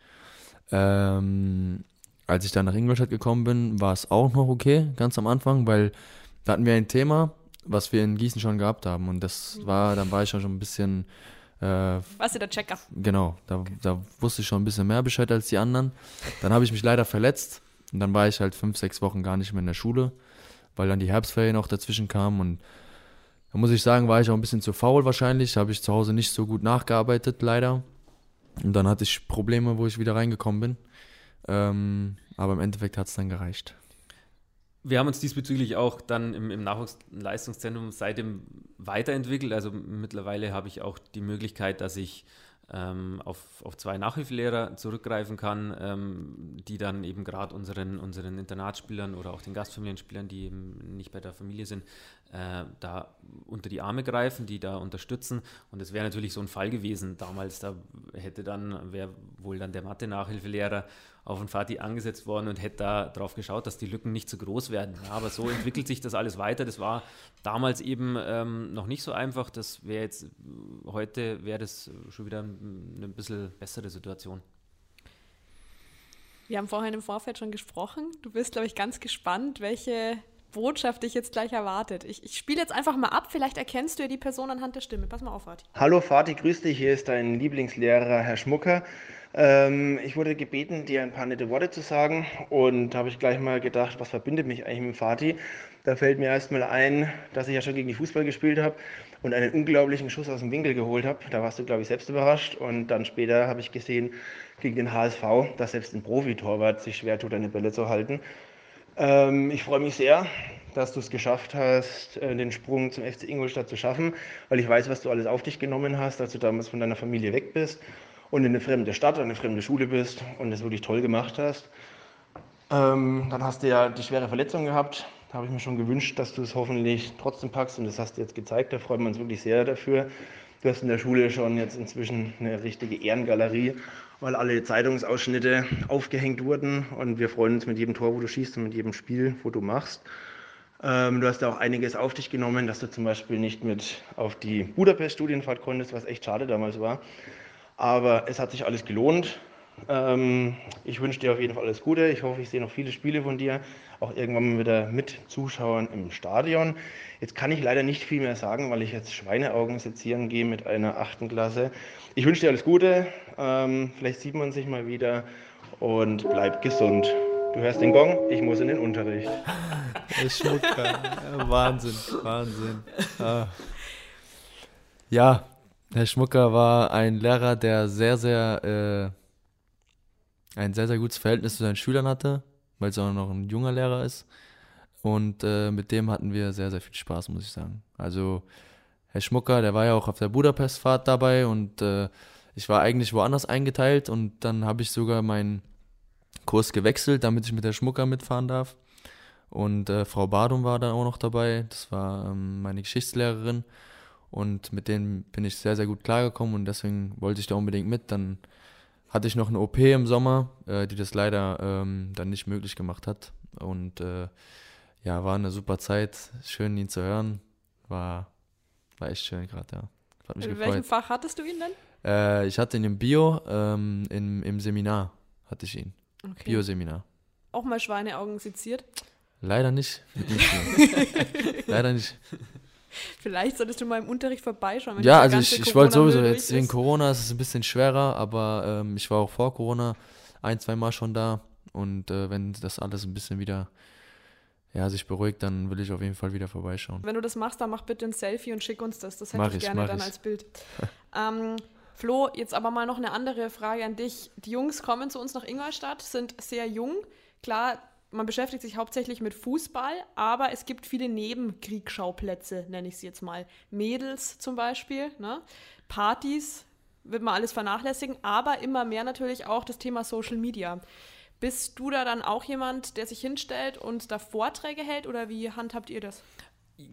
Ähm, als ich dann nach Ingolstadt gekommen bin, war es auch noch okay, ganz am Anfang, weil da hatten wir ein Thema, was wir in Gießen schon gehabt haben. Und das war, dann war ich schon ein bisschen. Äh, Warst du der Checker? Genau, da, da wusste ich schon ein bisschen mehr Bescheid als die anderen. Dann habe ich mich leider verletzt und dann war ich halt fünf, sechs Wochen gar nicht mehr in der Schule, weil dann die Herbstferien auch dazwischen kamen und da muss ich sagen, war ich auch ein bisschen zu faul wahrscheinlich, habe ich zu Hause nicht so gut nachgearbeitet, leider. Und dann hatte ich Probleme, wo ich wieder reingekommen bin. Ähm, aber im Endeffekt hat es dann gereicht. Wir haben uns diesbezüglich auch dann im, im Nachwuchsleistungszentrum seitdem weiterentwickelt. Also mittlerweile habe ich auch die Möglichkeit, dass ich ähm, auf, auf zwei Nachhilfelehrer zurückgreifen kann, ähm, die dann eben gerade unseren, unseren Internatsspielern oder auch den Gastfamilienspielern, die eben nicht bei der Familie sind, äh, da unter die Arme greifen, die da unterstützen. Und es wäre natürlich so ein Fall gewesen damals, da hätte dann, wäre wohl dann der Mathe-Nachhilfelehrer auf den Fatih angesetzt worden und hätte da drauf geschaut, dass die Lücken nicht zu groß werden. Ja, aber so entwickelt sich das alles weiter. Das war damals eben ähm, noch nicht so einfach. Das wäre jetzt, heute wäre das schon wieder eine ein bisschen bessere Situation. Wir haben vorhin im Vorfeld schon gesprochen. Du bist, glaube ich, ganz gespannt, welche Botschaft dich jetzt gleich erwartet. Ich, ich spiele jetzt einfach mal ab, vielleicht erkennst du ja die Person anhand der Stimme. Pass mal auf, Fatih. Hallo Fatih, grüß dich, hier ist dein Lieblingslehrer, Herr Schmucker. Ähm, ich wurde gebeten, dir ein paar nette Worte zu sagen und habe ich gleich mal gedacht, was verbindet mich eigentlich mit Fatih? Da fällt mir erstmal ein, dass ich ja schon gegen die Fußball gespielt habe und einen unglaublichen Schuss aus dem Winkel geholt habe. Da warst du, glaube ich, selbst überrascht und dann später habe ich gesehen, gegen den HSV, dass selbst ein Profitorwart sich schwer tut, eine Bälle zu halten. Ähm, ich freue mich sehr, dass du es geschafft hast, äh, den Sprung zum FC Ingolstadt zu schaffen, weil ich weiß, was du alles auf dich genommen hast, als du damals von deiner Familie weg bist und in eine fremde Stadt, eine fremde Schule bist und es wirklich toll gemacht hast. Ähm, dann hast du ja die schwere Verletzung gehabt. Da habe ich mir schon gewünscht, dass du es hoffentlich trotzdem packst und das hast du jetzt gezeigt. Da freuen wir uns wirklich sehr dafür. Du hast in der Schule schon jetzt inzwischen eine richtige Ehrengalerie, weil alle Zeitungsausschnitte aufgehängt wurden und wir freuen uns mit jedem Tor, wo du schießt und mit jedem Spiel, wo du machst. Ähm, du hast auch einiges auf dich genommen, dass du zum Beispiel nicht mit auf die Budapest-Studienfahrt konntest, was echt schade damals war. Aber es hat sich alles gelohnt. Ähm, ich wünsche dir auf jeden Fall alles Gute. Ich hoffe, ich sehe noch viele Spiele von dir, auch irgendwann mal wieder mit Zuschauern im Stadion. Jetzt kann ich leider nicht viel mehr sagen, weil ich jetzt Schweineaugen sezieren gehe mit einer achten Klasse. Ich wünsche dir alles Gute. Ähm, vielleicht sieht man sich mal wieder und bleib gesund. Du hörst den Gong, ich muss in den Unterricht. Schmucker. Wahnsinn, Wahnsinn. Ah. Ja, Herr Schmucker war ein Lehrer, der sehr, sehr, äh, ein sehr, sehr gutes Verhältnis zu seinen Schülern hatte, weil es auch noch ein junger Lehrer ist. Und äh, mit dem hatten wir sehr, sehr viel Spaß, muss ich sagen. Also, Herr Schmucker, der war ja auch auf der Budapestfahrt dabei und äh, ich war eigentlich woanders eingeteilt und dann habe ich sogar meinen Kurs gewechselt, damit ich mit der Schmucker mitfahren darf. Und äh, Frau Badum war dann auch noch dabei, das war ähm, meine Geschichtslehrerin. Und mit denen bin ich sehr, sehr gut klargekommen und deswegen wollte ich da unbedingt mit. Dann hatte ich noch eine OP im Sommer, äh, die das leider ähm, dann nicht möglich gemacht hat. Und äh, ja, war eine super Zeit. Schön, ihn zu hören. War, war echt schön gerade, ja. Hat mich In gefreut. welchem Fach hattest du ihn denn? Äh, ich hatte ihn im Bio, ähm, im, im Seminar hatte ich ihn. Okay. Bioseminar. Auch mal Schweineaugen seziert? Leider nicht. Leider nicht. Vielleicht solltest du mal im Unterricht vorbeischauen. ja, also ich, ich wollte sowieso jetzt wegen Corona ist es ein bisschen schwerer, aber ähm, ich war auch vor Corona ein, zwei Mal schon da und äh, wenn das alles ein bisschen wieder ja, sich beruhigt, dann will ich auf jeden Fall wieder vorbeischauen. Wenn du das machst, dann mach bitte ein Selfie und schick uns das. Das hätte mach ich gerne dann ich. als Bild. ähm, Flo, jetzt aber mal noch eine andere Frage an dich. Die Jungs kommen zu uns nach Ingolstadt, sind sehr jung. Klar, man beschäftigt sich hauptsächlich mit Fußball, aber es gibt viele Nebenkriegsschauplätze, nenne ich sie jetzt mal. Mädels zum Beispiel, ne? Partys, wird man alles vernachlässigen, aber immer mehr natürlich auch das Thema Social Media. Bist du da dann auch jemand, der sich hinstellt und da Vorträge hält oder wie handhabt ihr das?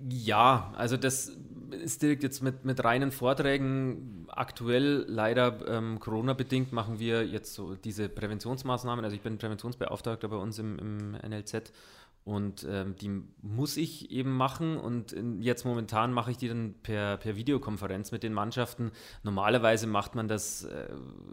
Ja, also das ist direkt jetzt mit, mit reinen Vorträgen. Aktuell leider ähm, Corona-bedingt machen wir jetzt so diese Präventionsmaßnahmen. Also ich bin Präventionsbeauftragter bei uns im, im NLZ und ähm, die muss ich eben machen und in, jetzt momentan mache ich die dann per, per Videokonferenz mit den Mannschaften. Normalerweise macht man das äh,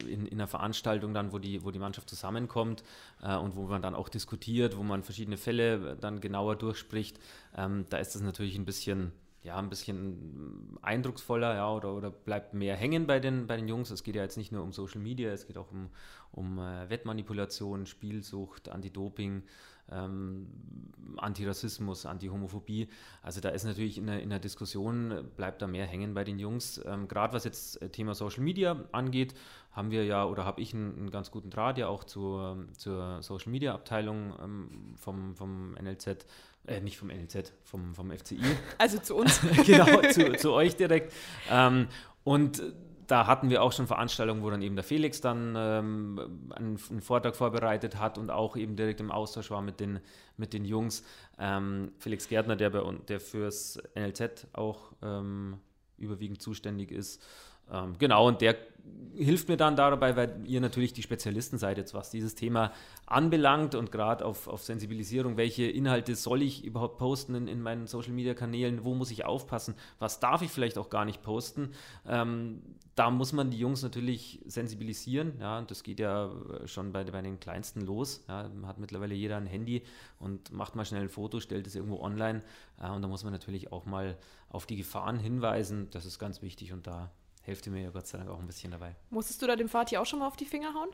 in, in einer Veranstaltung dann, wo die, wo die Mannschaft zusammenkommt äh, und wo man dann auch diskutiert, wo man verschiedene Fälle dann genauer durchspricht. Ähm, da ist das natürlich ein bisschen ja, ein bisschen eindrucksvoller, ja, oder, oder bleibt mehr hängen bei den, bei den Jungs. Es geht ja jetzt nicht nur um Social Media, es geht auch um, um äh, Wettmanipulation, Spielsucht, Anti-Doping, ähm, Antirassismus, Antihomophobie. Also da ist natürlich in der, in der Diskussion, bleibt da mehr hängen bei den Jungs. Ähm, Gerade was jetzt äh, Thema Social Media angeht, haben wir ja oder habe ich einen, einen, ganz guten Draht ja auch zur, zur Social Media Abteilung ähm, vom, vom NLZ äh, nicht vom NLZ, vom, vom FCI. Also zu uns. genau, zu, zu, euch direkt. Ähm, und da hatten wir auch schon Veranstaltungen, wo dann eben der Felix dann ähm, einen, einen, Vortrag vorbereitet hat und auch eben direkt im Austausch war mit den, mit den Jungs. Ähm, Felix Gärtner, der, bei, der fürs NLZ auch ähm, überwiegend zuständig ist. Ähm, genau, und der hilft mir dann dabei, weil ihr natürlich die Spezialisten seid jetzt, was dieses Thema anbelangt und gerade auf, auf Sensibilisierung, welche Inhalte soll ich überhaupt posten in, in meinen Social-Media-Kanälen, wo muss ich aufpassen, was darf ich vielleicht auch gar nicht posten. Ähm, da muss man die Jungs natürlich sensibilisieren, ja, und das geht ja schon bei, bei den Kleinsten los. Ja, hat mittlerweile jeder ein Handy und macht mal schnell ein Foto, stellt es irgendwo online äh, und da muss man natürlich auch mal auf die Gefahren hinweisen, das ist ganz wichtig und da hilft mir ja Gott sei Dank auch ein bisschen dabei. Musstest du da dem Vati auch schon mal auf die Finger hauen?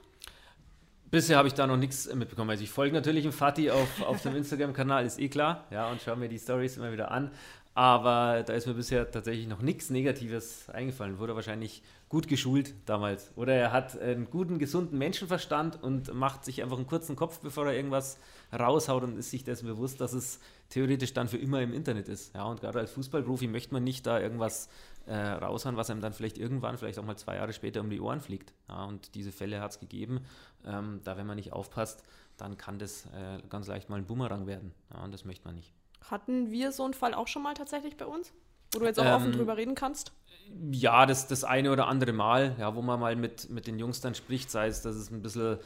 Bisher habe ich da noch nichts mitbekommen. Also ich folge natürlich dem Fatih auf, auf dem Instagram-Kanal, ist eh klar, ja, und schaue mir die Stories immer wieder an. Aber da ist mir bisher tatsächlich noch nichts Negatives eingefallen. Wurde wahrscheinlich gut geschult damals. Oder er hat einen guten, gesunden Menschenverstand und macht sich einfach einen kurzen Kopf, bevor er irgendwas raushaut und ist sich dessen bewusst, dass es theoretisch dann für immer im Internet ist. Ja, und gerade als Fußballprofi möchte man nicht da irgendwas äh, raushauen, was einem dann vielleicht irgendwann, vielleicht auch mal zwei Jahre später um die Ohren fliegt. Ja, und diese Fälle hat es gegeben. Ähm, da, wenn man nicht aufpasst, dann kann das äh, ganz leicht mal ein Bumerang werden. Ja, und das möchte man nicht. Hatten wir so einen Fall auch schon mal tatsächlich bei uns? Wo du jetzt auch ähm, offen drüber reden kannst? Ja, das, das eine oder andere Mal, ja, wo man mal mit, mit den Jungs dann spricht, sei es, dass es ein bisschen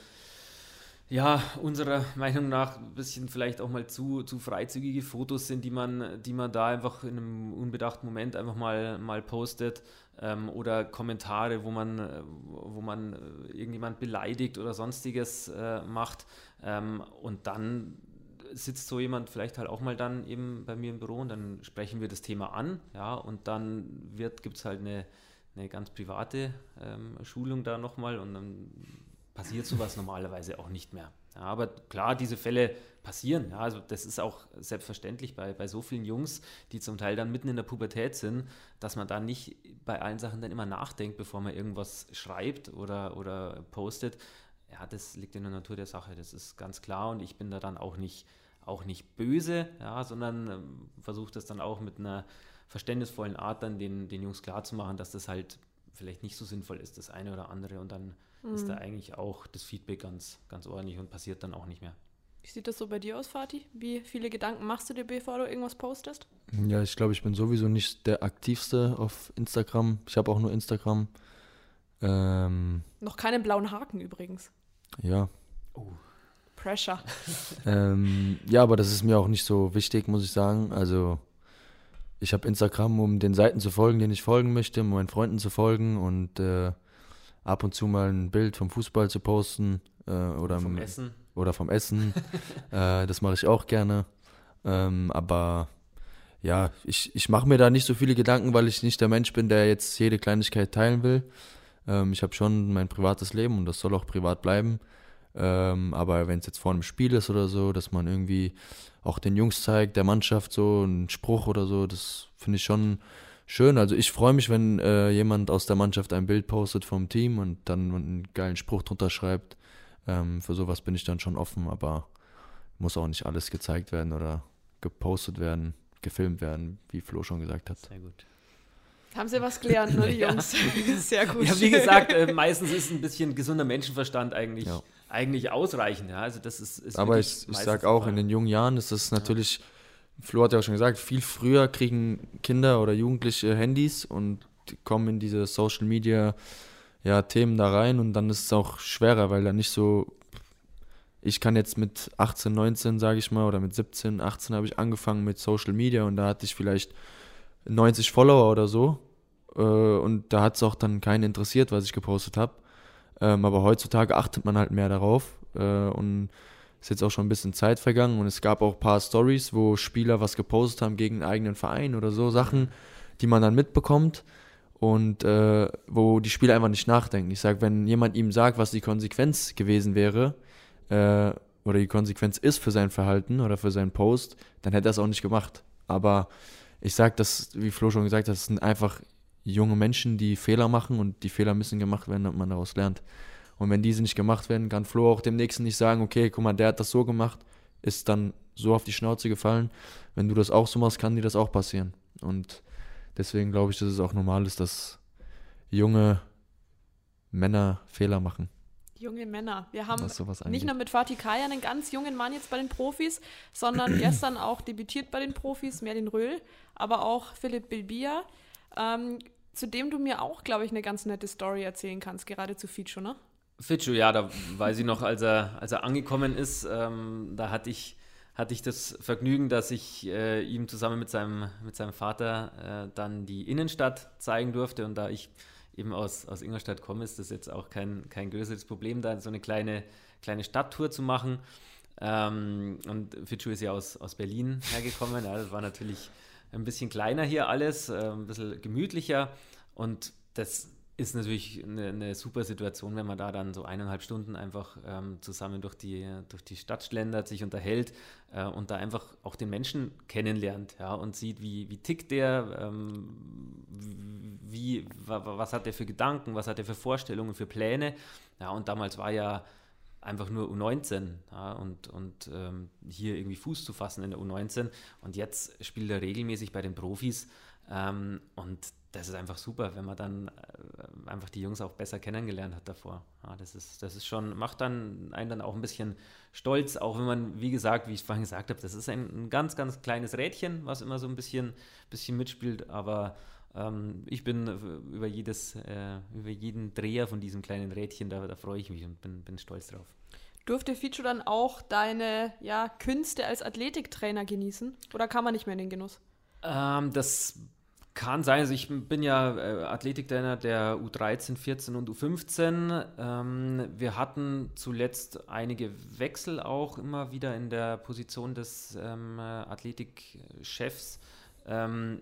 ja, unserer Meinung nach ein bisschen vielleicht auch mal zu, zu freizügige Fotos sind, die man, die man da einfach in einem unbedachten Moment einfach mal, mal postet ähm, oder Kommentare, wo man, wo man irgendjemand beleidigt oder sonstiges äh, macht ähm, und dann sitzt so jemand vielleicht halt auch mal dann eben bei mir im Büro und dann sprechen wir das Thema an, ja, und dann gibt es halt eine, eine ganz private ähm, Schulung da nochmal und dann passiert sowas normalerweise auch nicht mehr. Ja, aber klar, diese Fälle passieren. Ja, also das ist auch selbstverständlich bei, bei so vielen Jungs, die zum Teil dann mitten in der Pubertät sind, dass man da nicht bei allen Sachen dann immer nachdenkt, bevor man irgendwas schreibt oder, oder postet. Ja, das liegt in der Natur der Sache, das ist ganz klar und ich bin da dann auch nicht, auch nicht böse, ja, sondern ähm, versuche das dann auch mit einer verständnisvollen Art dann den, den Jungs klarzumachen, dass das halt vielleicht nicht so sinnvoll ist, das eine oder andere und dann mhm. ist da eigentlich auch das Feedback ganz, ganz ordentlich und passiert dann auch nicht mehr. Wie sieht das so bei dir aus, Fatih? Wie viele Gedanken machst du dir, bevor du irgendwas postest? Ja, ich glaube, ich bin sowieso nicht der aktivste auf Instagram. Ich habe auch nur Instagram. Ähm, Noch keinen blauen Haken übrigens. Ja. Oh. Pressure. ähm, ja, aber das ist mir auch nicht so wichtig, muss ich sagen. Also ich habe Instagram, um den Seiten zu folgen, denen ich folgen möchte, um meinen Freunden zu folgen und äh, ab und zu mal ein Bild vom Fußball zu posten äh, oder vom Essen. Oder vom Essen. äh, das mache ich auch gerne. Ähm, aber ja, ich, ich mache mir da nicht so viele Gedanken, weil ich nicht der Mensch bin, der jetzt jede Kleinigkeit teilen will. Ähm, ich habe schon mein privates Leben und das soll auch privat bleiben. Ähm, aber wenn es jetzt vor einem Spiel ist oder so, dass man irgendwie auch den Jungs zeigt, der Mannschaft so einen Spruch oder so, das finde ich schon schön. Also ich freue mich, wenn äh, jemand aus der Mannschaft ein Bild postet vom Team und dann einen geilen Spruch drunter schreibt. Ähm, für sowas bin ich dann schon offen, aber muss auch nicht alles gezeigt werden oder gepostet werden, gefilmt werden, wie Flo schon gesagt hat. Sehr gut. Haben sie was gelernt, ne, die Jungs? Ja. Sehr gut. Ja, wie gesagt, äh, meistens ist ein bisschen gesunder Menschenverstand eigentlich, ja. eigentlich ausreichend. Ja, also das ist, ist Aber ich, ich sage auch, in den jungen Jahren ist das natürlich ja Flo hat ja auch schon gesagt, viel früher kriegen Kinder oder Jugendliche Handys und kommen in diese Social Media ja, Themen da rein und dann ist es auch schwerer, weil da nicht so. Ich kann jetzt mit 18, 19, sage ich mal, oder mit 17, 18 habe ich angefangen mit Social Media und da hatte ich vielleicht 90 Follower oder so. Äh, und da hat es auch dann keinen interessiert, was ich gepostet habe. Ähm, aber heutzutage achtet man halt mehr darauf äh, und ist jetzt auch schon ein bisschen Zeit vergangen und es gab auch ein paar Stories, wo Spieler was gepostet haben gegen einen eigenen Verein oder so Sachen, die man dann mitbekommt und äh, wo die Spieler einfach nicht nachdenken. Ich sage, wenn jemand ihm sagt, was die Konsequenz gewesen wäre äh, oder die Konsequenz ist für sein Verhalten oder für seinen Post, dann hätte er es auch nicht gemacht. Aber ich sage, das, wie Flo schon gesagt hat, das sind einfach junge Menschen, die Fehler machen und die Fehler müssen gemacht werden, damit man daraus lernt. Und wenn diese nicht gemacht werden, kann Flo auch dem Nächsten nicht sagen, okay, guck mal, der hat das so gemacht, ist dann so auf die Schnauze gefallen. Wenn du das auch so machst, kann dir das auch passieren. Und deswegen glaube ich, dass es auch normal ist, dass junge Männer Fehler machen. Junge Männer. Wir haben nicht nur mit Fatih Kaya einen ganz jungen Mann jetzt bei den Profis, sondern gestern auch debütiert bei den Profis, Merlin Röhl, aber auch Philipp Bilbia, ähm, zu dem du mir auch, glaube ich, eine ganz nette Story erzählen kannst, gerade zu Ficho, ne? Fitschu, ja, da weiß ich noch, als er, als er angekommen ist, ähm, da hatte ich, hatte ich das Vergnügen, dass ich äh, ihm zusammen mit seinem, mit seinem Vater äh, dann die Innenstadt zeigen durfte. Und da ich eben aus, aus Ingolstadt komme, ist das jetzt auch kein, kein größeres Problem, da so eine kleine, kleine Stadttour zu machen. Ähm, und Fitschu ist ja aus, aus Berlin hergekommen. Ja, das war natürlich ein bisschen kleiner hier alles, äh, ein bisschen gemütlicher. Und das ist natürlich eine, eine, super Situation, wenn man da dann so eineinhalb Stunden einfach ähm, zusammen durch die, durch die Stadt schlendert, sich unterhält äh, und da einfach auch den Menschen kennenlernt ja, und sieht, wie, wie tickt der, ähm, wie, was hat der für Gedanken, was hat er für Vorstellungen, für Pläne. Ja, und damals war ja einfach nur U19 ja, und, und ähm, hier irgendwie Fuß zu fassen in der U19 und jetzt spielt er regelmäßig bei den Profis ähm, und das ist einfach super, wenn man dann äh, einfach die Jungs auch besser kennengelernt hat davor. Ja, das ist, das ist schon, macht dann einen dann auch ein bisschen stolz, auch wenn man, wie gesagt, wie ich vorhin gesagt habe, das ist ein, ein ganz, ganz kleines Rädchen, was immer so ein bisschen, bisschen mitspielt, aber ähm, ich bin über jedes, äh, über jeden Dreher von diesem kleinen Rädchen, da, da freue ich mich und bin, bin stolz drauf. Durfte Fichu dann auch deine ja, Künste als Athletiktrainer genießen? Oder kam man nicht mehr in den Genuss? Ähm, das kann sein, also ich bin ja äh, Athletiktrainer der U13, 14 und U15. Ähm, wir hatten zuletzt einige Wechsel auch immer wieder in der Position des ähm, Athletikchefs. Ähm,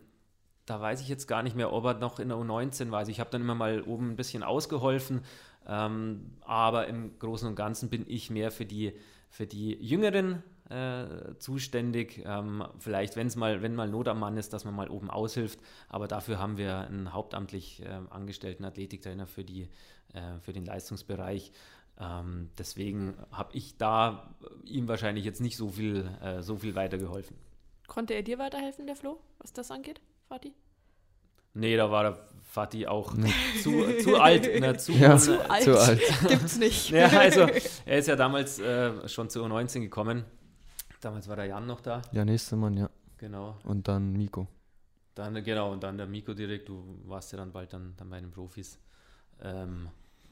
da weiß ich jetzt gar nicht mehr, ob er noch in der U19 war. Also ich habe dann immer mal oben ein bisschen ausgeholfen, ähm, aber im Großen und Ganzen bin ich mehr für die, für die Jüngeren äh, zuständig. Ähm, vielleicht, wenn's mal, wenn mal Not am Mann ist, dass man mal oben aushilft. Aber dafür haben wir einen hauptamtlich äh, angestellten Athletiktrainer für, die, äh, für den Leistungsbereich. Ähm, deswegen habe ich da ihm wahrscheinlich jetzt nicht so viel, äh, so viel weitergeholfen. Konnte er dir weiterhelfen, der Flo, was das angeht, Fatih? Nee, da war der Fatih auch zu, zu alt. Ne, zu, ja, zu, alt. zu alt. Gibt's nicht. Ja, also er ist ja damals äh, schon zu U19 gekommen Damals war der Jan noch da. Ja, nächste Mann, ja. Genau. Und dann Miko. Dann, genau, und dann der Miko direkt. Du warst ja dann bald dann, dann bei den Profis. Ähm,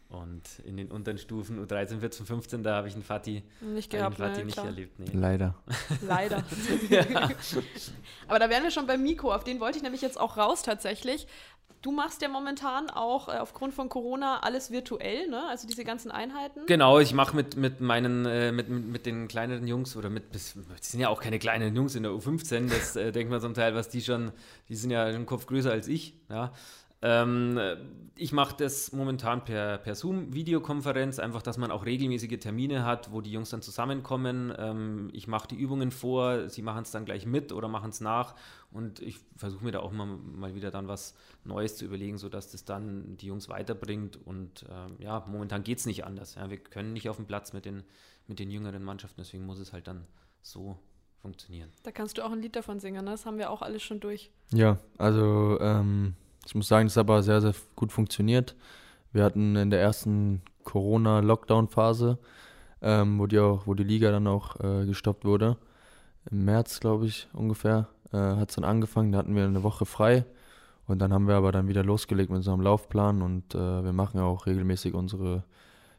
und in den unteren Stufen, U13, 14, 15, da habe ich einen Fatih nicht, gehabt, einen Fatih nicht erlebt. Nee. Leider. Leider. ja. Aber da wären wir schon bei Miko, auf den wollte ich nämlich jetzt auch raus tatsächlich. Du machst ja momentan auch äh, aufgrund von Corona alles virtuell, ne? Also diese ganzen Einheiten. Genau, ich mache mit, mit meinen, äh, mit, mit den kleineren Jungs oder mit, bis, die sind ja auch keine kleinen Jungs in der U15, das äh, denkt man zum Teil, was die schon, die sind ja einen Kopf größer als ich, ja. Ähm, ich mache das momentan per, per Zoom-Videokonferenz, einfach, dass man auch regelmäßige Termine hat, wo die Jungs dann zusammenkommen. Ähm, ich mache die Übungen vor, sie machen es dann gleich mit oder machen es nach und ich versuche mir da auch mal, mal wieder dann was Neues zu überlegen, sodass das dann die Jungs weiterbringt. Und ähm, ja, momentan geht es nicht anders. Ja. Wir können nicht auf dem Platz mit den, mit den jüngeren Mannschaften, deswegen muss es halt dann so funktionieren. Da kannst du auch ein Lied davon singen, ne? das haben wir auch alles schon durch. Ja, also ähm ich muss sagen, das hat aber sehr, sehr gut funktioniert. Wir hatten in der ersten Corona-Lockdown-Phase, ähm, wo, die wo die Liga dann auch äh, gestoppt wurde, im März, glaube ich, ungefähr, äh, hat es dann angefangen. Da hatten wir eine Woche frei und dann haben wir aber dann wieder losgelegt mit unserem Laufplan und äh, wir machen ja auch regelmäßig unsere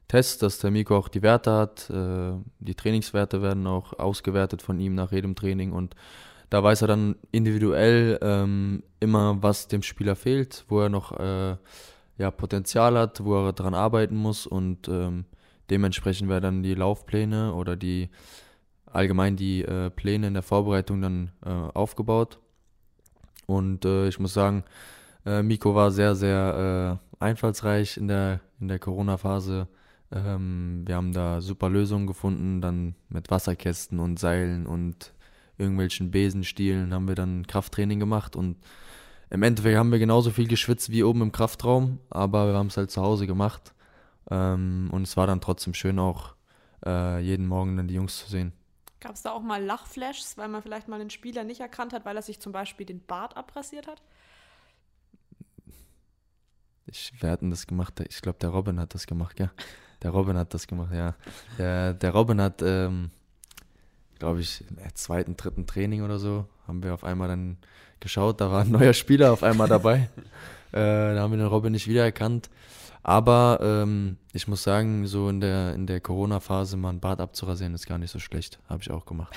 Tests, dass der Miko auch die Werte hat. Äh, die Trainingswerte werden auch ausgewertet von ihm nach jedem Training und da weiß er dann individuell ähm, immer, was dem Spieler fehlt, wo er noch äh, ja, Potenzial hat, wo er daran arbeiten muss und ähm, dementsprechend werden dann die Laufpläne oder die allgemein die äh, Pläne in der Vorbereitung dann äh, aufgebaut. Und äh, ich muss sagen, äh, Miko war sehr, sehr äh, einfallsreich in der, in der Corona-Phase. Ähm, wir haben da super Lösungen gefunden, dann mit Wasserkästen und Seilen und irgendwelchen Besenstielen haben wir dann Krafttraining gemacht und im Endeffekt haben wir genauso viel geschwitzt wie oben im Kraftraum, aber wir haben es halt zu Hause gemacht. Ähm, und es war dann trotzdem schön auch äh, jeden Morgen dann die Jungs zu sehen. Gab es da auch mal Lachflashs, weil man vielleicht mal einen Spieler nicht erkannt hat, weil er sich zum Beispiel den Bart abrasiert hat? Ich, wer hat denn das gemacht? Ich glaube, der Robin hat das gemacht, ja. Der Robin hat das gemacht, ja. Der, der Robin hat ähm, glaube ich, im zweiten, dritten Training oder so, haben wir auf einmal dann geschaut, da war ein neuer Spieler auf einmal dabei. äh, da haben wir den Robin nicht wiedererkannt. Aber ähm, ich muss sagen, so in der, in der Corona-Phase mal ein Bart abzurasieren, ist gar nicht so schlecht. Habe ich auch gemacht.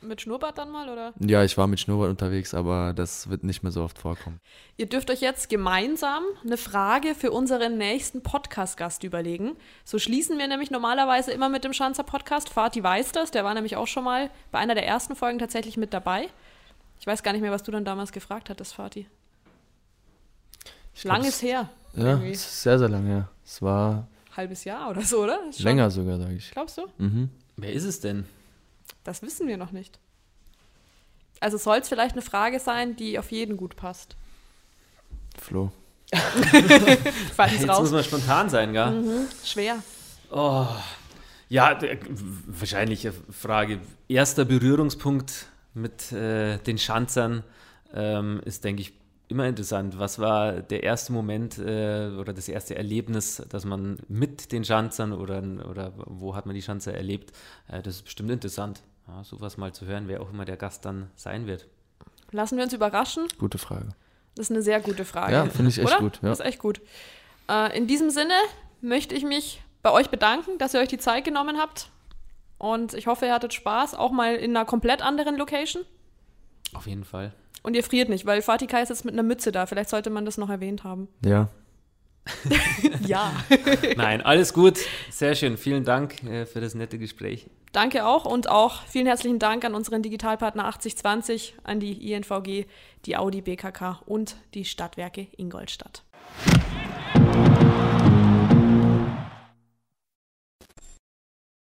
Mit Schnurrbart dann mal, oder? Ja, ich war mit Schnurrbart unterwegs, aber das wird nicht mehr so oft vorkommen. Ihr dürft euch jetzt gemeinsam eine Frage für unseren nächsten Podcast-Gast überlegen. So schließen wir nämlich normalerweise immer mit dem Schanzer Podcast. Fatih weiß das, der war nämlich auch schon mal bei einer der ersten Folgen tatsächlich mit dabei. Ich weiß gar nicht mehr, was du dann damals gefragt hattest, Fatih. Lang ist her. Ja, irgendwie. sehr, sehr lang her. Es war. Halbes Jahr oder so, oder? Länger sogar, sage ich. Glaubst du? Mhm. Wer ist es denn? Das wissen wir noch nicht. Also soll es vielleicht eine Frage sein, die auf jeden gut passt. Flo. Jetzt raus. muss man spontan sein, gell? Mhm, schwer. Oh. Ja, wahrscheinlich Frage. Erster Berührungspunkt mit äh, den Schanzern ähm, ist, denke ich, immer interessant. Was war der erste Moment äh, oder das erste Erlebnis, dass man mit den Schanzern oder, oder wo hat man die Schanzer erlebt? Äh, das ist bestimmt interessant. Ja, sowas mal zu hören, wer auch immer der Gast dann sein wird. Lassen wir uns überraschen. Gute Frage. Das ist eine sehr gute Frage. Ja, finde ich echt Oder? gut. Ja. Das ist echt gut. Äh, in diesem Sinne möchte ich mich bei euch bedanken, dass ihr euch die Zeit genommen habt. Und ich hoffe, ihr hattet Spaß, auch mal in einer komplett anderen Location. Auf jeden Fall. Und ihr friert nicht, weil Fatih Kai ist jetzt mit einer Mütze da. Vielleicht sollte man das noch erwähnt haben. ja. Ja. Nein, alles gut. Sehr schön. Vielen Dank äh, für das nette Gespräch. Danke auch und auch vielen herzlichen Dank an unseren Digitalpartner 8020, an die INVG, die Audi BKK und die Stadtwerke Ingolstadt.